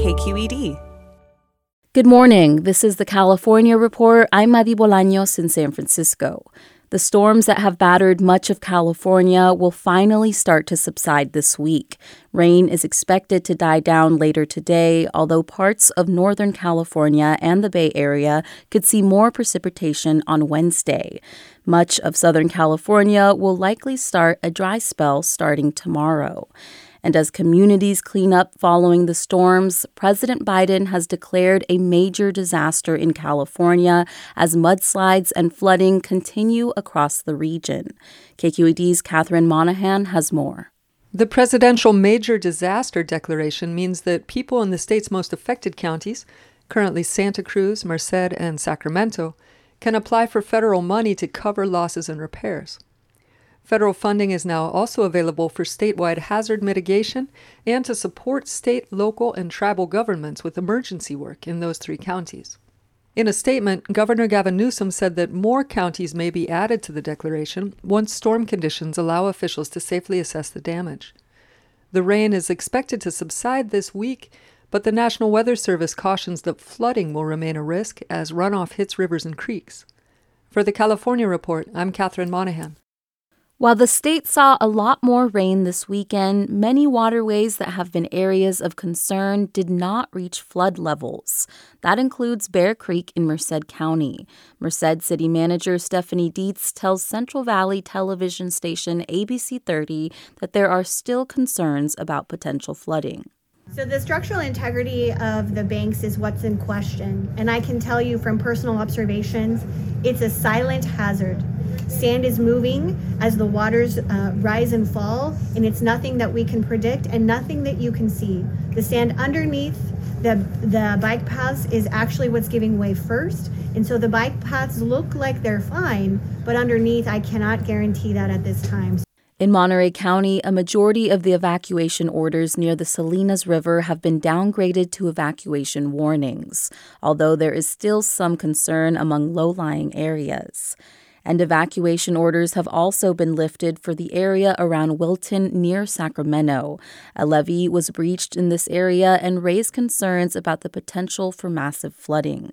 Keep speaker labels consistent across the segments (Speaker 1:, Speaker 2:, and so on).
Speaker 1: KQED.
Speaker 2: Good morning. This is the California Report. I'm Madi Bolaños in San Francisco. The storms that have battered much of California will finally start to subside this week. Rain is expected to die down later today, although parts of Northern California and the Bay Area could see more precipitation on Wednesday. Much of Southern California will likely start a dry spell starting tomorrow. And as communities clean up following the storms, President Biden has declared a major disaster in California as mudslides and flooding continue across the region. KQED's Katherine Monahan has more.
Speaker 3: The presidential major disaster declaration means that people in the state's most affected counties, currently Santa Cruz, Merced, and Sacramento, can apply for federal money to cover losses and repairs. Federal funding is now also available for statewide hazard mitigation and to support state, local, and tribal governments with emergency work in those three counties. In a statement, Governor Gavin Newsom said that more counties may be added to the declaration once storm conditions allow officials to safely assess the damage. The rain is expected to subside this week, but the National Weather Service cautions that flooding will remain a risk as runoff hits rivers and creeks. For the California Report, I'm Katherine Monahan.
Speaker 2: While the state saw a lot more rain this weekend, many waterways that have been areas of concern did not reach flood levels. That includes Bear Creek in Merced County. Merced City Manager Stephanie Dietz tells Central Valley television station ABC 30 that there are still concerns about potential flooding.
Speaker 4: So, the structural integrity of the banks is what's in question. And I can tell you from personal observations, it's a silent hazard. Sand is moving as the waters uh, rise and fall, and it's nothing that we can predict and nothing that you can see. The sand underneath the, the bike paths is actually what's giving way first. And so the bike paths look like they're fine, but underneath, I cannot guarantee that at this time.
Speaker 2: In Monterey County, a majority of the evacuation orders near the Salinas River have been downgraded to evacuation warnings, although there is still some concern among low lying areas and evacuation orders have also been lifted for the area around Wilton near Sacramento. A levee was breached in this area and raised concerns about the potential for massive flooding.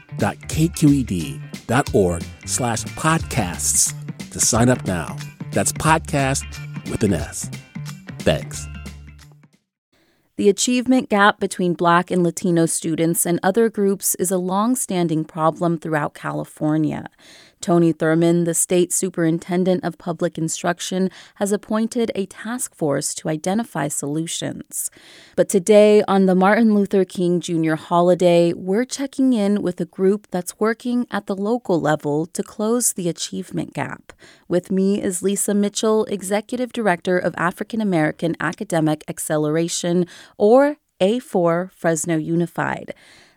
Speaker 5: donate.kqed.org slash podcasts to sign up now. That's podcast with an S. Thanks.
Speaker 2: The achievement gap between Black and Latino students and other groups is a long standing problem throughout California. Tony Thurmond, the state superintendent of public instruction, has appointed a task force to identify solutions. But today, on the Martin Luther King Jr. holiday, we're checking in with a group that's working at the local level to close the achievement gap. With me is Lisa Mitchell, Executive Director of African American Academic Acceleration, or A4 Fresno Unified.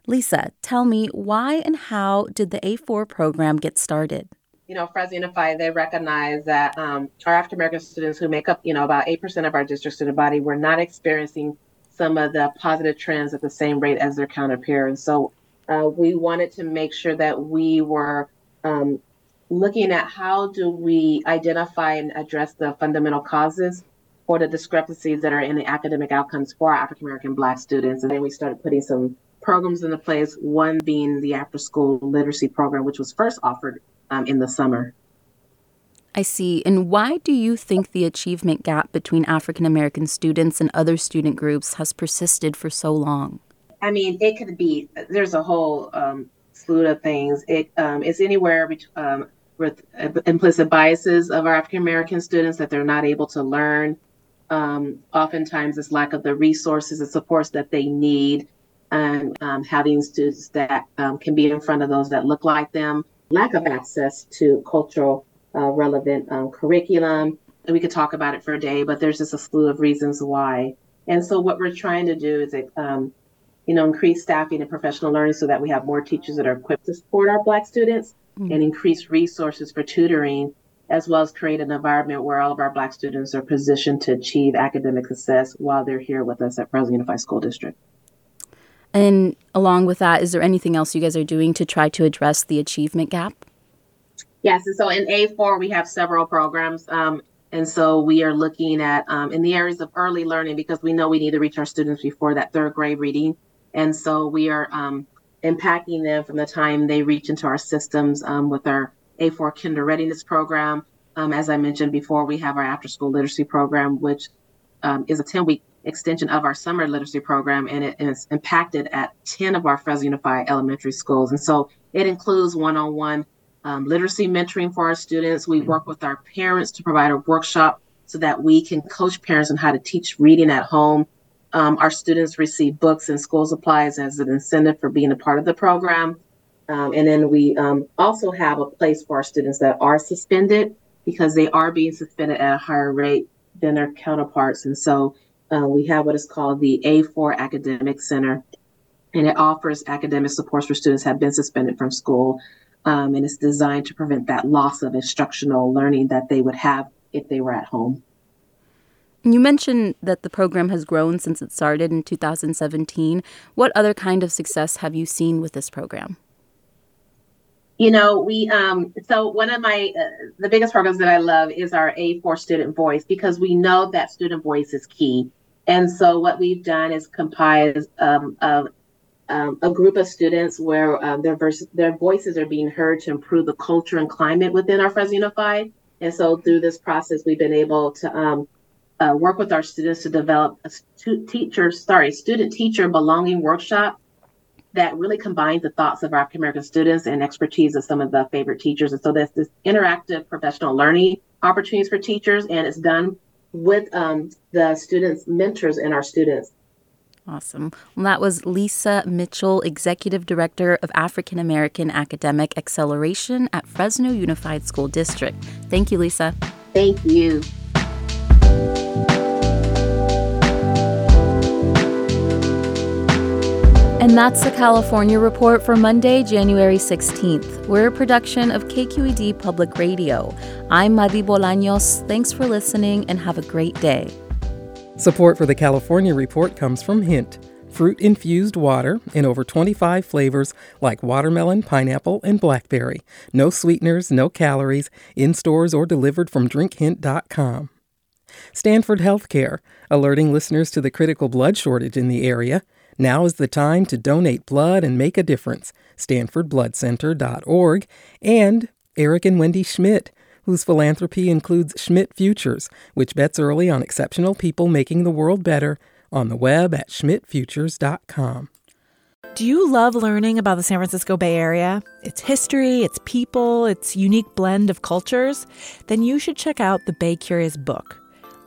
Speaker 2: Lisa, tell me why and how did the A4 program get started?
Speaker 1: You know, Fresno Unified, they recognize that um, our African American students who make up, you know, about 8% of our district student body were not experiencing some of the positive trends at the same rate as their counterpart. And so uh, we wanted to make sure that we were um, looking at how do we identify and address the fundamental causes for the discrepancies that are in the academic outcomes for our African American Black students. And then we started putting some programs into place, one being the after school literacy program, which was first offered um, in the summer.
Speaker 2: I see. And why do you think the achievement gap between African American students and other student groups has persisted for so long?
Speaker 1: I mean, it could be, there's a whole um, slew of things. It um, It's anywhere between. Um, with implicit biases of our African American students that they're not able to learn. Um, oftentimes, it's lack of the resources and supports that they need and um, having students that um, can be in front of those that look like them, lack of access to cultural uh, relevant um, curriculum. And we could talk about it for a day, but there's just a slew of reasons why. And so what we're trying to do is, um, you know, increase staffing and professional learning so that we have more teachers that are equipped to support our Black students mm-hmm. and increase resources for tutoring, as well as create an environment where all of our Black students are positioned to achieve academic success while they're here with us at Fresno Unified School District.
Speaker 2: And along with that, is there anything else you guys are doing to try to address the achievement gap?
Speaker 1: Yes, and so in A4 we have several programs, um, and so we are looking at um, in the areas of early learning because we know we need to reach our students before that third grade reading, and so we are um, impacting them from the time they reach into our systems um, with our A4 Kinder Readiness program. Um, as I mentioned before, we have our after school literacy program, which um, is a 10 week extension of our summer literacy program, and it is impacted at 10 of our Fresno Unified elementary schools. And so it includes one on one literacy mentoring for our students. We work with our parents to provide a workshop so that we can coach parents on how to teach reading at home. Um, our students receive books and school supplies as an incentive for being a part of the program. Um, and then we um, also have a place for our students that are suspended because they are being suspended at a higher rate than their counterparts. And so uh, we have what is called the A4 Academic Center, and it offers academic supports for students who have been suspended from school. Um, and it's designed to prevent that loss of instructional learning that they would have if they were at home.
Speaker 2: You mentioned that the program has grown since it started in 2017. What other kind of success have you seen with this program?
Speaker 1: You know, we um so one of my uh, the biggest programs that I love is our A4 student voice because we know that student voice is key. And so what we've done is compile um, of um, a group of students where um, their vers- their voices are being heard to improve the culture and climate within our Fresno Unified. And so through this process, we've been able to um, uh, work with our students to develop a stu- teacher, sorry, student teacher belonging workshop that really combines the thoughts of our African American students and expertise of some of the favorite teachers. And so there's this interactive professional learning opportunities for teachers, and it's done with um, the students' mentors and our students.
Speaker 2: Awesome. Well, that was Lisa Mitchell, Executive Director of African American Academic Acceleration at Fresno Unified School District. Thank you, Lisa.
Speaker 1: Thank you.
Speaker 2: And that's the California Report for Monday, January 16th. We're a production of KQED Public Radio. I'm Madi Bolaños. Thanks for listening and have a great day.
Speaker 6: Support for the California Report comes from Hint, fruit infused water in over 25 flavors like watermelon, pineapple, and blackberry. No sweeteners, no calories, in stores or delivered from drinkhint.com. Stanford Healthcare, alerting listeners to the critical blood shortage in the area. Now is the time to donate blood and make a difference. StanfordBloodCenter.org and Eric and Wendy Schmidt, whose philanthropy includes Schmidt Futures, which bets early on exceptional people making the world better on the web at schmidtfutures.com.
Speaker 7: Do you love learning about the San Francisco Bay Area? Its history, its people, its unique blend of cultures? Then you should check out the Bay Curious book.